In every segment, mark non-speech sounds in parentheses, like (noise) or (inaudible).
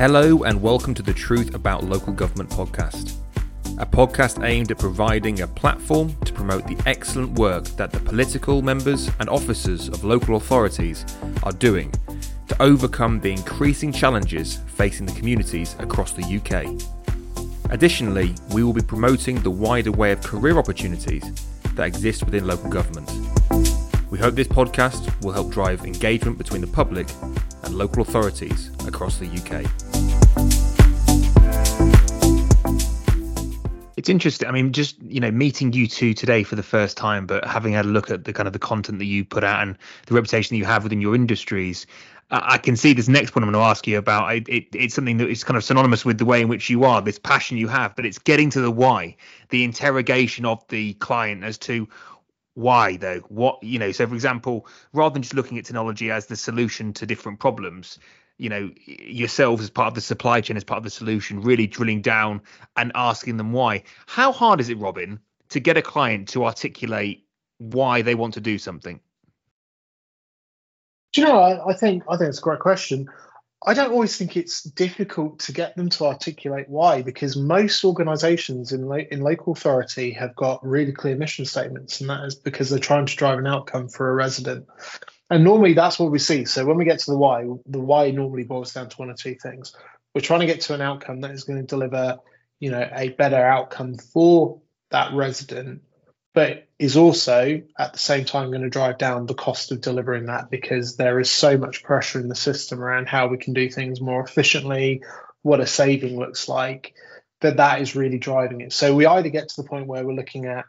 Hello, and welcome to the Truth About Local Government podcast, a podcast aimed at providing a platform to promote the excellent work that the political members and officers of local authorities are doing to overcome the increasing challenges facing the communities across the UK. Additionally, we will be promoting the wider way of career opportunities that exist within local government. We hope this podcast will help drive engagement between the public and local authorities across the UK. It's interesting. I mean, just you know, meeting you two today for the first time, but having had a look at the kind of the content that you put out and the reputation that you have within your industries, I can see this next point I'm going to ask you about. It, it, it's something that is kind of synonymous with the way in which you are, this passion you have, but it's getting to the why, the interrogation of the client as to why though? What you know so for example rather than just looking at technology as the solution to different problems you know yourselves as part of the supply chain as part of the solution really drilling down and asking them why. How hard is it robin to get a client to articulate why they want to do something? Do you know I, I think i think it's a great question I don't always think it's difficult to get them to articulate why, because most organisations in lo- in local authority have got really clear mission statements, and that is because they're trying to drive an outcome for a resident. And normally that's what we see. So when we get to the why, the why normally boils down to one or two things. We're trying to get to an outcome that is going to deliver, you know, a better outcome for that resident but is also at the same time going to drive down the cost of delivering that because there is so much pressure in the system around how we can do things more efficiently, what a saving looks like, that that is really driving it. So we either get to the point where we're looking at,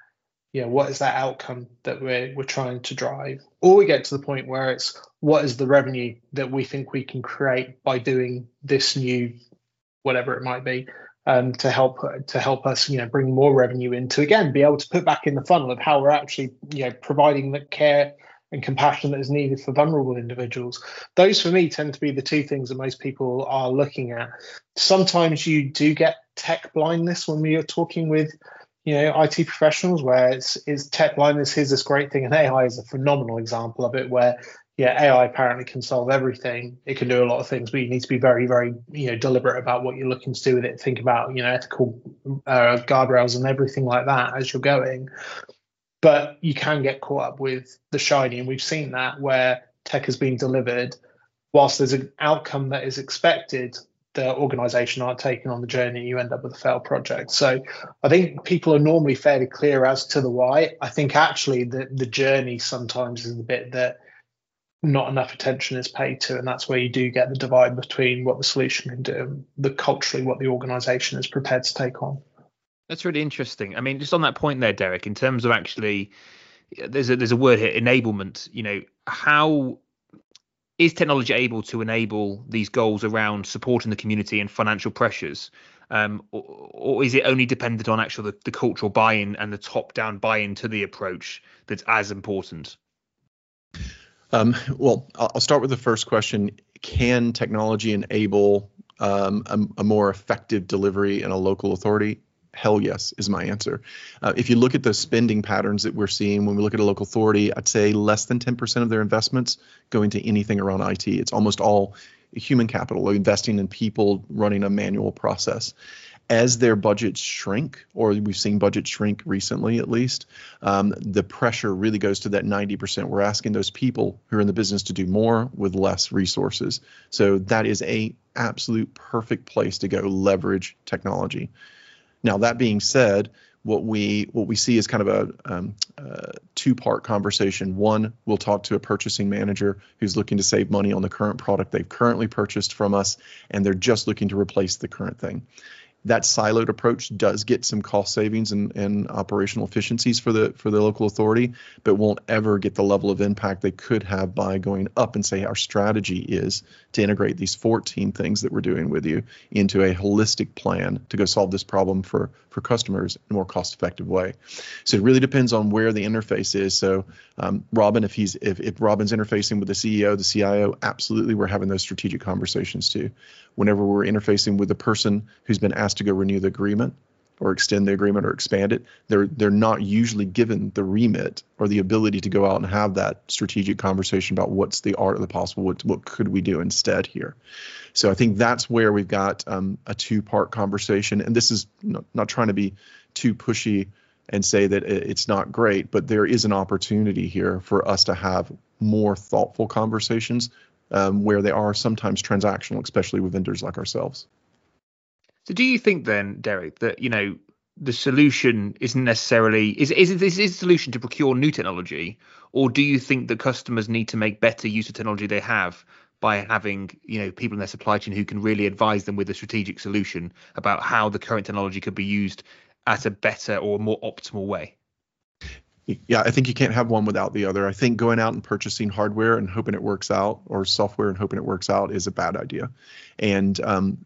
you know, what is that outcome that we're we're trying to drive, or we get to the point where it's what is the revenue that we think we can create by doing this new whatever it might be um, to help to help us, you know, bring more revenue in to again be able to put back in the funnel of how we're actually, you know, providing the care and compassion that is needed for vulnerable individuals. Those for me tend to be the two things that most people are looking at. Sometimes you do get tech blindness when we are talking with you know IT professionals where it's is tech blindness here's this great thing and AI is a phenomenal example of it where yeah, AI apparently can solve everything. It can do a lot of things, but you need to be very, very, you know, deliberate about what you're looking to do with it. Think about, you know, ethical uh, guardrails and everything like that as you're going. But you can get caught up with the shiny, and we've seen that where tech has been delivered, whilst there's an outcome that is expected, the organization aren't taking on the journey, and you end up with a failed project. So I think people are normally fairly clear as to the why. I think actually the the journey sometimes is the bit that not enough attention is paid to and that's where you do get the divide between what the solution can do and the culturally what the organization is prepared to take on. That's really interesting. I mean just on that point there derek in terms of actually there's a there's a word here enablement. You know how is technology able to enable these goals around supporting the community and financial pressures? Um, or, or, is it only dependent on actual the, the cultural buy-in and the top-down buy-in to the approach that's as important um, well, I'll start with the first question. Can technology enable um, a, a, more effective delivery in a local authority? Hell yes, is my answer. Uh, if you look at the spending patterns that we're seeing when we look at a local authority, I'd say less than 10% of their investments go into anything around IT. It's almost all human capital, investing in people running a manual process as their budgets shrink, or we've seen budgets shrink recently at least, um, the pressure really goes to that 90%. We're asking those people who are in the business to do more with less resources. So that is a absolute perfect place to go leverage technology. Now that being said, what we what we see is kind of a um, uh, two part conversation. One, we'll talk to a purchasing manager who's looking to save money on the current product they've currently purchased from us, and they're just looking to replace the current thing that siloed approach does get some cost savings and, and operational efficiencies for the for the local authority, but won't ever get the level of impact they could have by going up and say our strategy is to integrate these 14 things that we're doing with you into a holistic plan to go solve this problem for for customers in a more cost effective way. So it really depends on where the interface is. So um, Robin, if he's if, if Robin's interfacing with the CEO, the CIO, absolutely we're having those strategic conversations too. Whenever we're interfacing with the person who's been asked to go renew the agreement, or extend the agreement or expand it, they're they're not usually given the remit or the ability to go out and have that strategic conversation about what's the art of the possible, what what could we do instead here. So I think that's where we've got um, a two-part conversation, and this is not, not trying to be too pushy and say that it's not great, but there is an opportunity here for us to have more thoughtful conversations um, where they are sometimes transactional, especially with vendors like ourselves. So, do you think then, Derek, that you know the solution isn't necessarily is is this is a solution to procure new technology, or do you think that customers need to make better use of technology they have by having you know people in their supply chain who can really advise them with a strategic solution about how the current technology could be used at a better or more optimal way? Yeah, I think you can't have one without the other. I think going out and purchasing hardware and hoping it works out, or software and hoping it works out, is a bad idea. And um,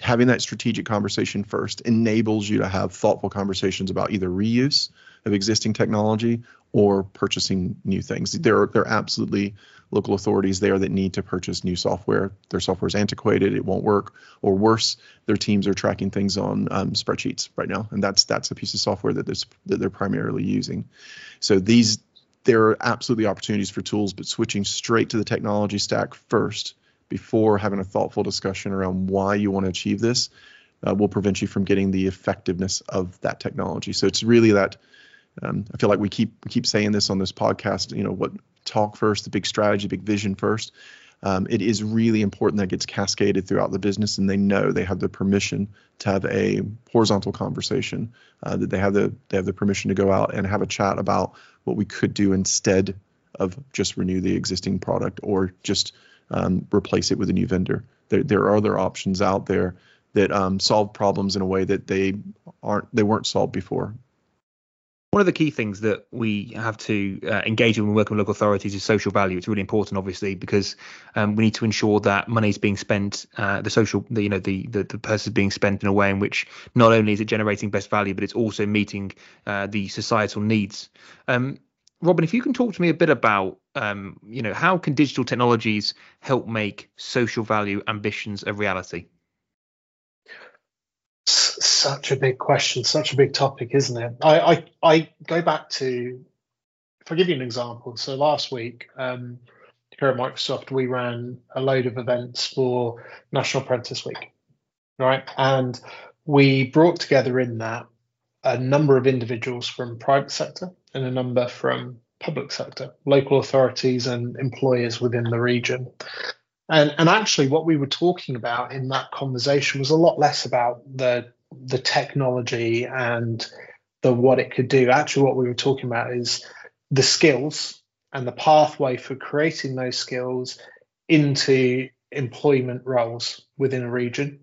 having that strategic conversation first enables you to have thoughtful conversations about either reuse of existing technology or purchasing new things. There are, there are absolutely local authorities there that need to purchase new software. Their software is antiquated, it won't work, or worse, their teams are tracking things on um, spreadsheets right now, and that's that's a piece of software that, that they're primarily using. So these there are absolutely opportunities for tools, but switching straight to the technology stack first before having a thoughtful discussion around why you want to achieve this uh, will prevent you from getting the effectiveness of that technology. So it's really that um, I feel like we keep we keep saying this on this podcast. You know, what talk first, the big strategy, big vision first. Um, it is really important that gets cascaded throughout the business, and they know they have the permission to have a horizontal conversation. Uh, that they have the they have the permission to go out and have a chat about what we could do instead of just renew the existing product or just um, replace it with a new vendor. There, there are other options out there that um, solve problems in a way that they aren't they weren't solved before. One of the key things that we have to uh, engage in when we work with local authorities is social value. It's really important, obviously, because um, we need to ensure that money is being spent, uh, the social, the, you know, the, the the is being spent in a way in which not only is it generating best value, but it's also meeting uh, the societal needs. Um, Robin, if you can talk to me a bit about, um, you know, how can digital technologies help make social value ambitions a reality? Such a big question, such a big topic, isn't it? I, I, I go back to, if I give you an example. So last week, um, here at Microsoft, we ran a load of events for National Apprentice Week, right? And we brought together in that a number of individuals from private sector and a number from public sector, local authorities and employers within the region. And, and actually, what we were talking about in that conversation was a lot less about the the technology and the what it could do. Actually, what we were talking about is the skills and the pathway for creating those skills into employment roles within a region.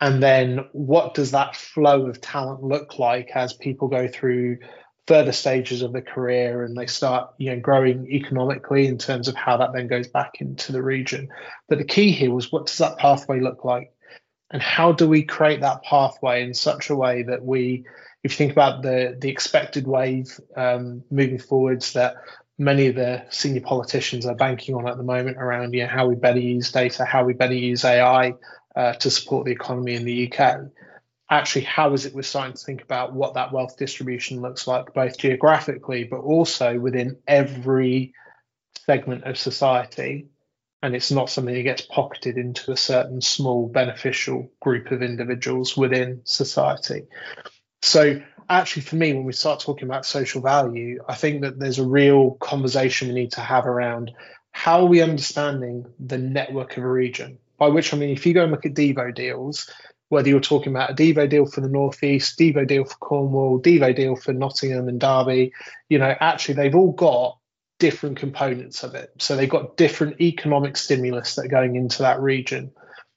And then what does that flow of talent look like as people go through further stages of the career and they start you know growing economically in terms of how that then goes back into the region but the key here was what does that pathway look like and how do we create that pathway in such a way that we if you think about the the expected wave um, moving forwards that many of the senior politicians are banking on at the moment around you know how we better use data how we better use ai uh, to support the economy in the uk actually how is it we're starting to think about what that wealth distribution looks like both geographically but also within every segment of society and it's not something that gets pocketed into a certain small beneficial group of individuals within society. So actually for me when we start talking about social value i think that there's a real conversation we need to have around how are we understanding the network of a region? By which i mean if you go and look at devo deals whether you're talking about a Devo deal for the Northeast, Devo deal for Cornwall, Devo deal for Nottingham and Derby, you know, actually they've all got different components of it. So they've got different economic stimulus that are going into that region.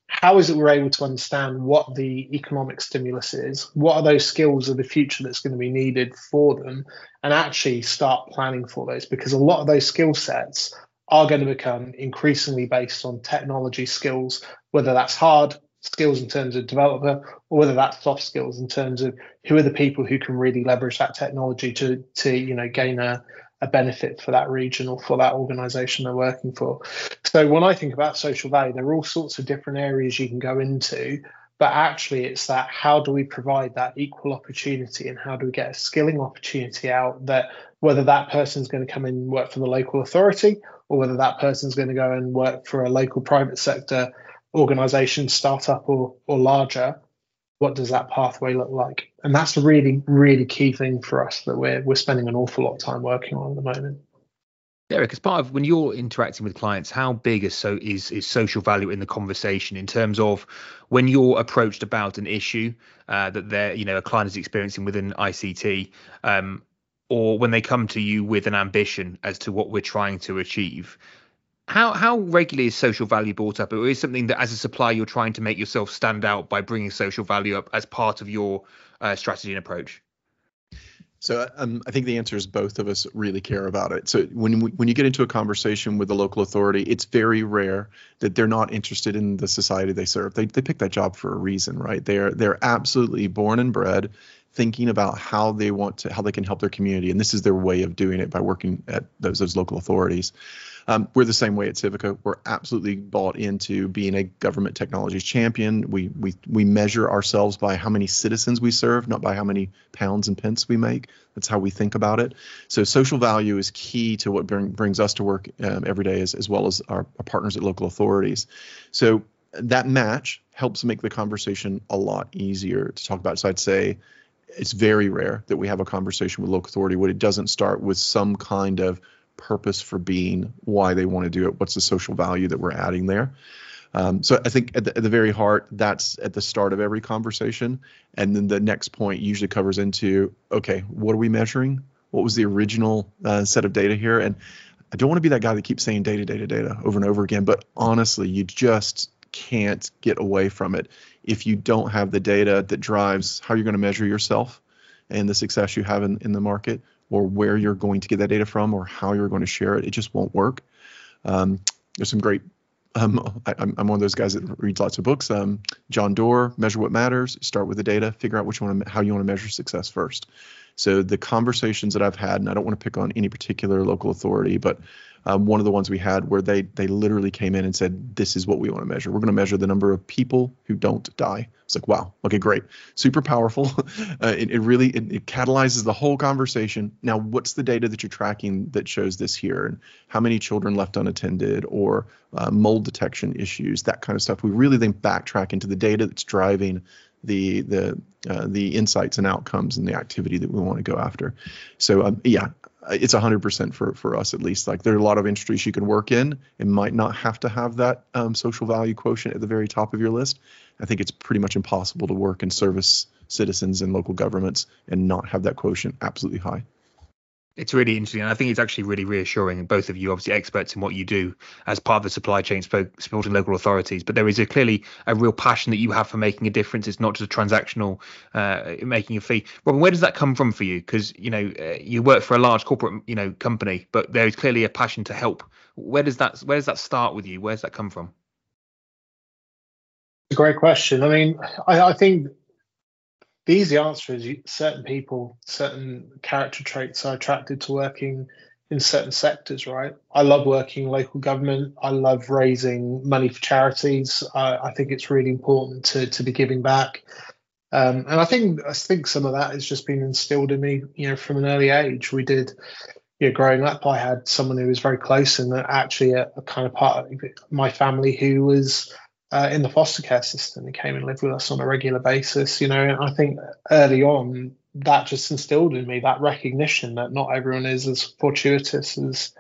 How is it we're able to understand what the economic stimulus is? What are those skills of the future that's going to be needed for them? And actually start planning for those because a lot of those skill sets are going to become increasingly based on technology skills, whether that's hard, skills in terms of developer or whether that's soft skills in terms of who are the people who can really leverage that technology to to you know gain a, a benefit for that region or for that organization they're working for. So when i think about social value there are all sorts of different areas you can go into but actually it's that how do we provide that equal opportunity and how do we get a skilling opportunity out that whether that person's going to come and work for the local authority or whether that person's going to go and work for a local private sector organization startup or or larger what does that pathway look like and that's a really really key thing for us that we're we're spending an awful lot of time working on at the moment Derek, as part of when you're interacting with clients, how big is so is is social value in the conversation in terms of when you're approached about an issue uh, that they're you know a client is experiencing within ICT, um, or when they come to you with an ambition as to what we're trying to achieve? How how regularly is social value brought up, or is something that as a supplier you're trying to make yourself stand out by bringing social value up as part of your uh, strategy and approach? So um, I think the answer is both of us really care about it. So when we, when you get into a conversation with a local authority, it's very rare that they're not interested in the society they serve. They they pick that job for a reason, right? They're they're absolutely born and bred thinking about how they want to how they can help their community, and this is their way of doing it by working at those those local authorities. Um, we're the same way at Civica. We're absolutely bought into being a government technology champion. We we we measure ourselves by how many citizens we serve, not by how many pounds and pence we make. That's how we think about it. So social value is key to what bring, brings us to work um, every day, as, as well as our, our partners at local authorities. So that match helps make the conversation a lot easier to talk about. So I'd say it's very rare that we have a conversation with local authority where it doesn't start with some kind of purpose for being, why they want to do it, what's the social value that we're adding there. Um, so I think at the, at the, very heart, that's at the start of every conversation, and then the next point usually covers into, okay, what are we measuring? What was the original uh, set of data here? And I don't want to be that guy that keeps saying data, data, data over and over again, but honestly, you just can't get away from it if you don't have the data that drives how you're going to measure yourself and the success you have in, in the market or where you're going to get that data from or how you're going to share it. It just won't work. Um, there's some great. Um, I, am one of those guys that reads lots of books. Um, John Doerr, Measure What Matters. Start with the data. Figure out which one, how you want to measure success first. So the conversations that I've had, and I don't want to pick on any particular local authority, but um, one of the ones we had where they they literally came in and said, "This is what we want to measure. We're going to measure the number of people who don't die." It's like, wow, okay, great, super powerful. (laughs) uh, it, it, really it, it, catalyzes the whole conversation. Now, what's the data that you're tracking that shows this here, and how many children left unattended, or uh, mold detection issues, that kind of stuff. We really then backtrack into the data that's driving the the uh, the insights and outcomes and the activity that we want to go after. So um, yeah, it's 100% for for us at least. Like there are a lot of industries you can work in. And might not have to have that um, social value quotient at the very top of your list. I think it's pretty much impossible to work and service citizens and local governments and not have that quotient absolutely high it's really interesting. And I think it's actually really reassuring. Both of you, obviously, experts in what you do as part of the supply chain, supporting local authorities. But there is a, clearly a real passion that you have for making a difference. It's not just a transactional uh, making a fee. Robin, where does that come from for you? Because you know uh, you work for a large corporate, you know, company, but there is clearly a passion to help. Where does that Where does that start with you? Where does that come from? It's a great question. I mean, I, I think the easy answer is you, certain people, certain character traits are attracted to working in certain sectors, right? I love working in local government. I love raising money for charities. I, I think it's really important to to be giving back. Um, and I think I think some of that has just been instilled in me, you know, from an early age. We did, you know, growing up, I had someone who was very close and actually a, a kind of part of my family who was uh, in the foster care system. He came and lived with us on a regular basis, you know. And I think early on that just instilled in me that recognition that not everyone is as fortuitous as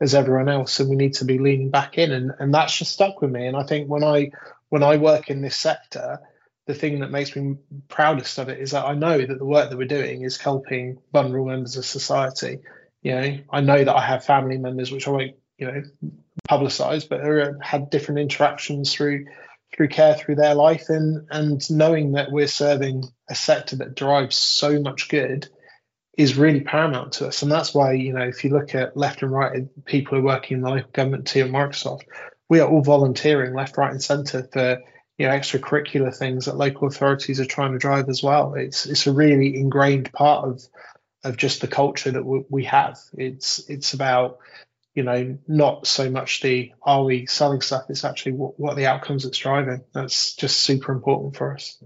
as everyone else, and we need to be leaning back in. And and that's just stuck with me. And I think when I when I work in this sector, the thing that makes me proudest of it is that I know that the work that we're doing is helping vulnerable members of society. You know, I know that I have family members, which I won't, you know, publicized, but uh, had different interactions through through care through their life. And and knowing that we're serving a sector that drives so much good is really paramount to us. And that's why you know if you look at left and right people who are working in the local government team at microsoft we are all volunteering left right and center for you know extracurricular things that local authorities are trying to drive as well. It's it's a really ingrained part of of just the culture that we have. It's it's about you know, not so much the are we selling stuff, it's actually what, what the outcomes it's driving. That's just super important for us.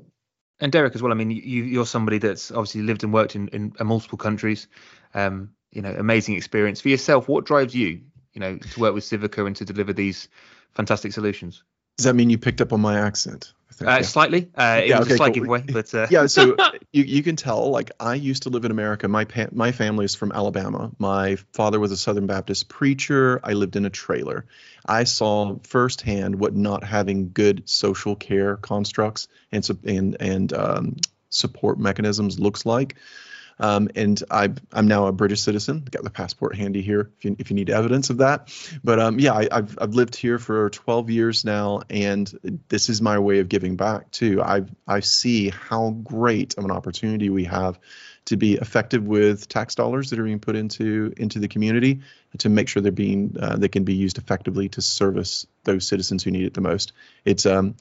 And Derek as well. I mean, you, you're somebody that's obviously lived and worked in, in multiple countries. Um, you know, amazing experience for yourself. What drives you, you know, to work with Civica and to deliver these fantastic solutions? Does that mean you picked up on my accent? Uh. Slightly. Uh, it yeah, was okay, a slight cool. giveaway, but uh... yeah. So (laughs) you you can tell. Like I used to live in America. My pa- my family is from Alabama. My father was a Southern Baptist preacher. I lived in a trailer. I saw firsthand what not having good social care constructs and and and um, support mechanisms looks like. Um, and I, am now a British citizen. Got the passport handy here if you, if you need evidence of that. But um, yeah, I, have I've lived here for 12 years now, and this is my way of giving back too. I I see how great of an opportunity we have to be effective with tax dollars that are being put into into the community to make sure they're being uh, they can be used effectively to service those citizens who need it the most. It's um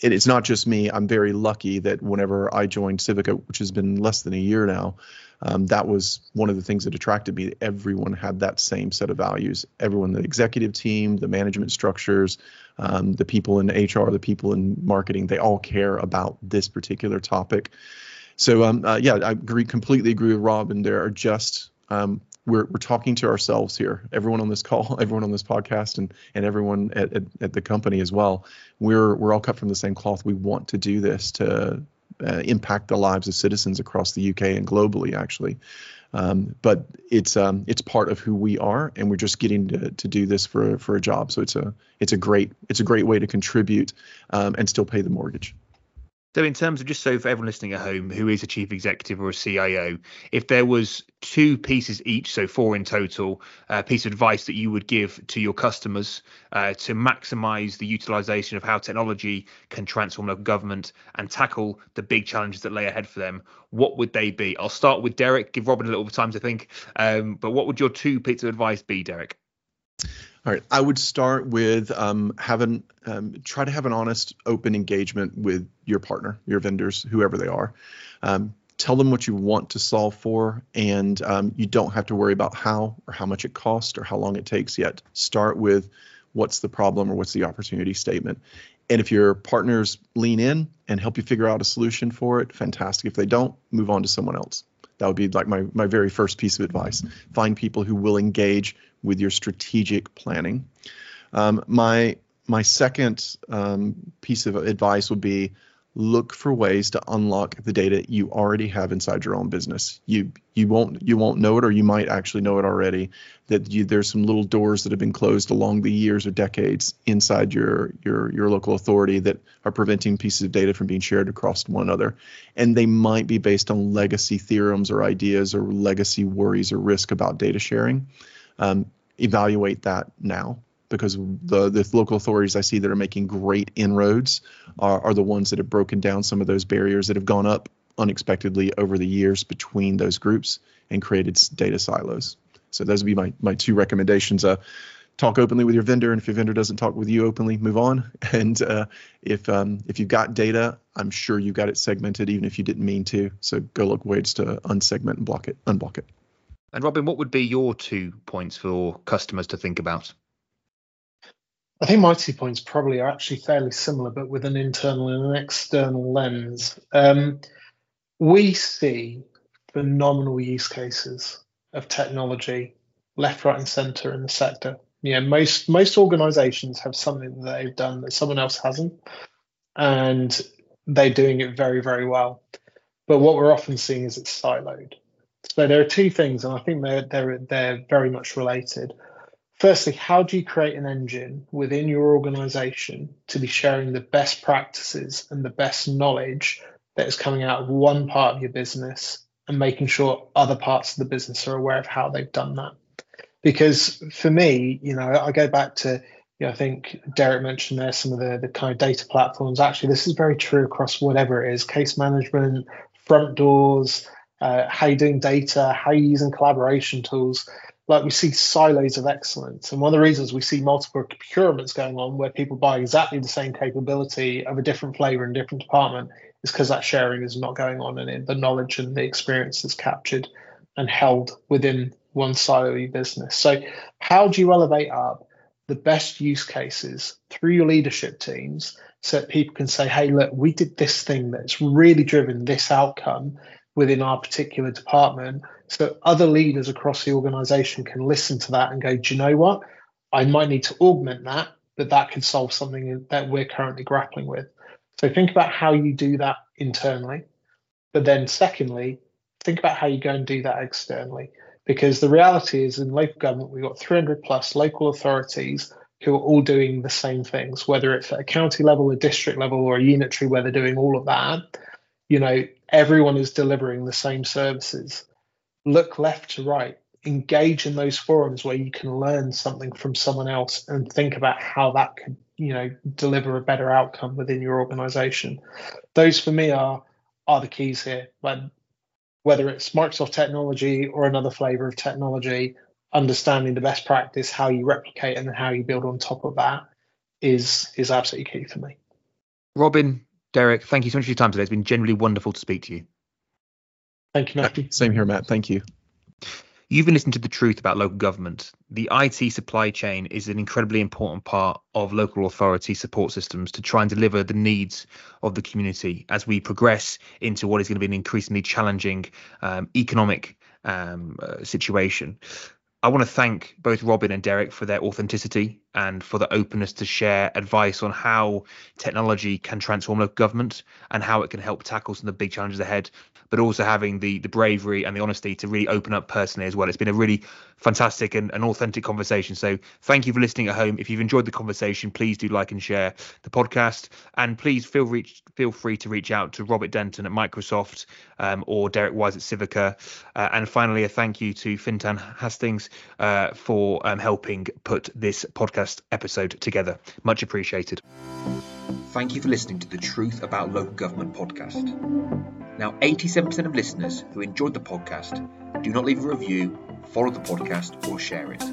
it's not just me. I'm very lucky that whenever I joined Civica, which has been less than a year now, um, that was one of the things that attracted me. Everyone had that same set of values. Everyone, the executive team, the management structures, um, the people in HR, the people in marketing, they all care about this particular topic. So, um, uh, yeah, I agree, completely agree with Rob. And there are just um, we're we're talking to ourselves here. Everyone on this call, (laughs) everyone on this podcast, and and everyone at, at, at, the company as well. We're we're all cut from the same cloth. We want to do this to uh, impact the lives of citizens across the UK and globally, actually. Um, but it's um, it's part of who we are, and we're just getting to, to do this for for a job. So it's a it's a great it's a great way to contribute um, and still pay the mortgage. So, in terms of just so for everyone listening at home who is a chief executive or a CIO, if there was two pieces each, so four in total, a uh, piece of advice that you would give to your customers uh, to maximize the utilization of how technology can transform local government and tackle the big challenges that lay ahead for them, what would they be? I'll start with Derek, give Robin a little bit of time to think. Um, but what would your two pieces of advice be, Derek? All right, I would start with um, having um, try to have an honest, open engagement with your partner, your vendors, whoever they are. Um, tell them what you want to solve for, and um, you don't have to worry about how or how much it costs or how long it takes yet. Start with what's the problem or what's the opportunity statement. And if your partners lean in and help you figure out a solution for it, fantastic. If they don't, move on to someone else. That would be like my my very first piece of advice. Find people who will engage with your strategic planning. Um, my my second um, piece of advice would be look for ways to unlock the data you already have inside your own business. You you won't you won't know it, or you might actually know it already. That you, there's some little doors that have been closed along the years or decades inside your your your local authority that are preventing pieces of data from being shared across one another, and they might be based on legacy theorems or ideas or legacy worries or risk about data sharing. Um, evaluate that now because the the local authorities I see that are making great inroads are, are the ones that have broken down some of those barriers that have gone up unexpectedly over the years between those groups and created data silos. So those would be my my two recommendations. Uh, talk openly with your vendor, and if your vendor doesn't talk with you openly, move on. (laughs) And uh, if um, if you've got data, I'm sure you've got it segmented, even if you didn't mean to. So go look ways to unsegment and block it, unblock it. And Robin, what would be your two points for customers to think about? I think my two points probably are actually fairly similar, but with an internal and an external lens. Um, we see phenomenal use cases of technology left, right, and centre in the sector. Yeah, most most organisations have something that they've done that someone else hasn't, and they're doing it very, very well. But what we're often seeing is it's siloed. So there are two things, and I think they're they're they're very much related firstly, how do you create an engine within your organization to be sharing the best practices and the best knowledge that is coming out of one part of your business and making sure other parts of the business are aware of how they've done that? Because for me, you know, I go back to, you know, I think Derek mentioned there some of the, the kind of data platforms. Actually, this is very true across whatever it is case management, front doors, uh, how you're doing data, how you're using collaboration tools like we see silos of excellence. And one of the reasons we see multiple procurements going on where people buy exactly the same capability of a different flavor in a different department is because that sharing is not going on and the knowledge and the experience is captured and held within one your business. So, how do you elevate up the best use cases through your leadership teams so that people can say, hey, look, we did this thing that's really driven this outcome within our particular department. So other leaders across the organization can listen to that and go, do you know what? I might need to augment that, but that could solve something that we're currently grappling with. So think about how you do that internally. But then, secondly, think about how you go and do that externally. Because the reality is, in local government, we've got 300 plus local authorities who are all doing the same things, whether it's at a county level, a district level, or a unitary where they're doing all of that. You know, everyone is delivering the same services. Look left to right, engage in those forums where you can learn something from someone else and think about how that could, you know, deliver a better outcome within your organization. Those for me are are the keys here. Whether it's Microsoft technology or another flavor of technology, understanding the best practice, how you replicate, and how you build on top of that is is absolutely key for me. Robin, Derek, thank you so much for your time today. It's been generally wonderful to speak to you. Thank you, Matthew. Same here, Matt. Thank you. You've been listening to the truth about local government. The IT supply chain is an incredibly important part of local authority support systems to try and deliver the needs of the community as we progress into what is going to be an increasingly challenging um, economic um, uh, situation. I want to thank both Robin and Derek for their authenticity and for the openness to share advice on how technology can transform local government and how it can help tackle some of the big challenges ahead but also having the the bravery and the honesty to really open up personally as well. It's been a really fantastic and, and authentic conversation. So thank you for listening at home. If you've enjoyed the conversation, please do like and share the podcast, and please feel reach feel free to reach out to Robert Denton at Microsoft um, or Derek Wise at Civica. Uh, and finally, a thank you to Fintan Hastings uh, for um, helping put this podcast episode together. Much appreciated. Thank you for listening to the Truth About Local Government podcast. Now, 87% of listeners who enjoyed the podcast do not leave a review, follow the podcast, or share it.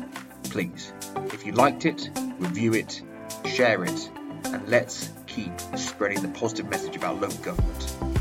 Please, if you liked it, review it, share it, and let's keep spreading the positive message about local government.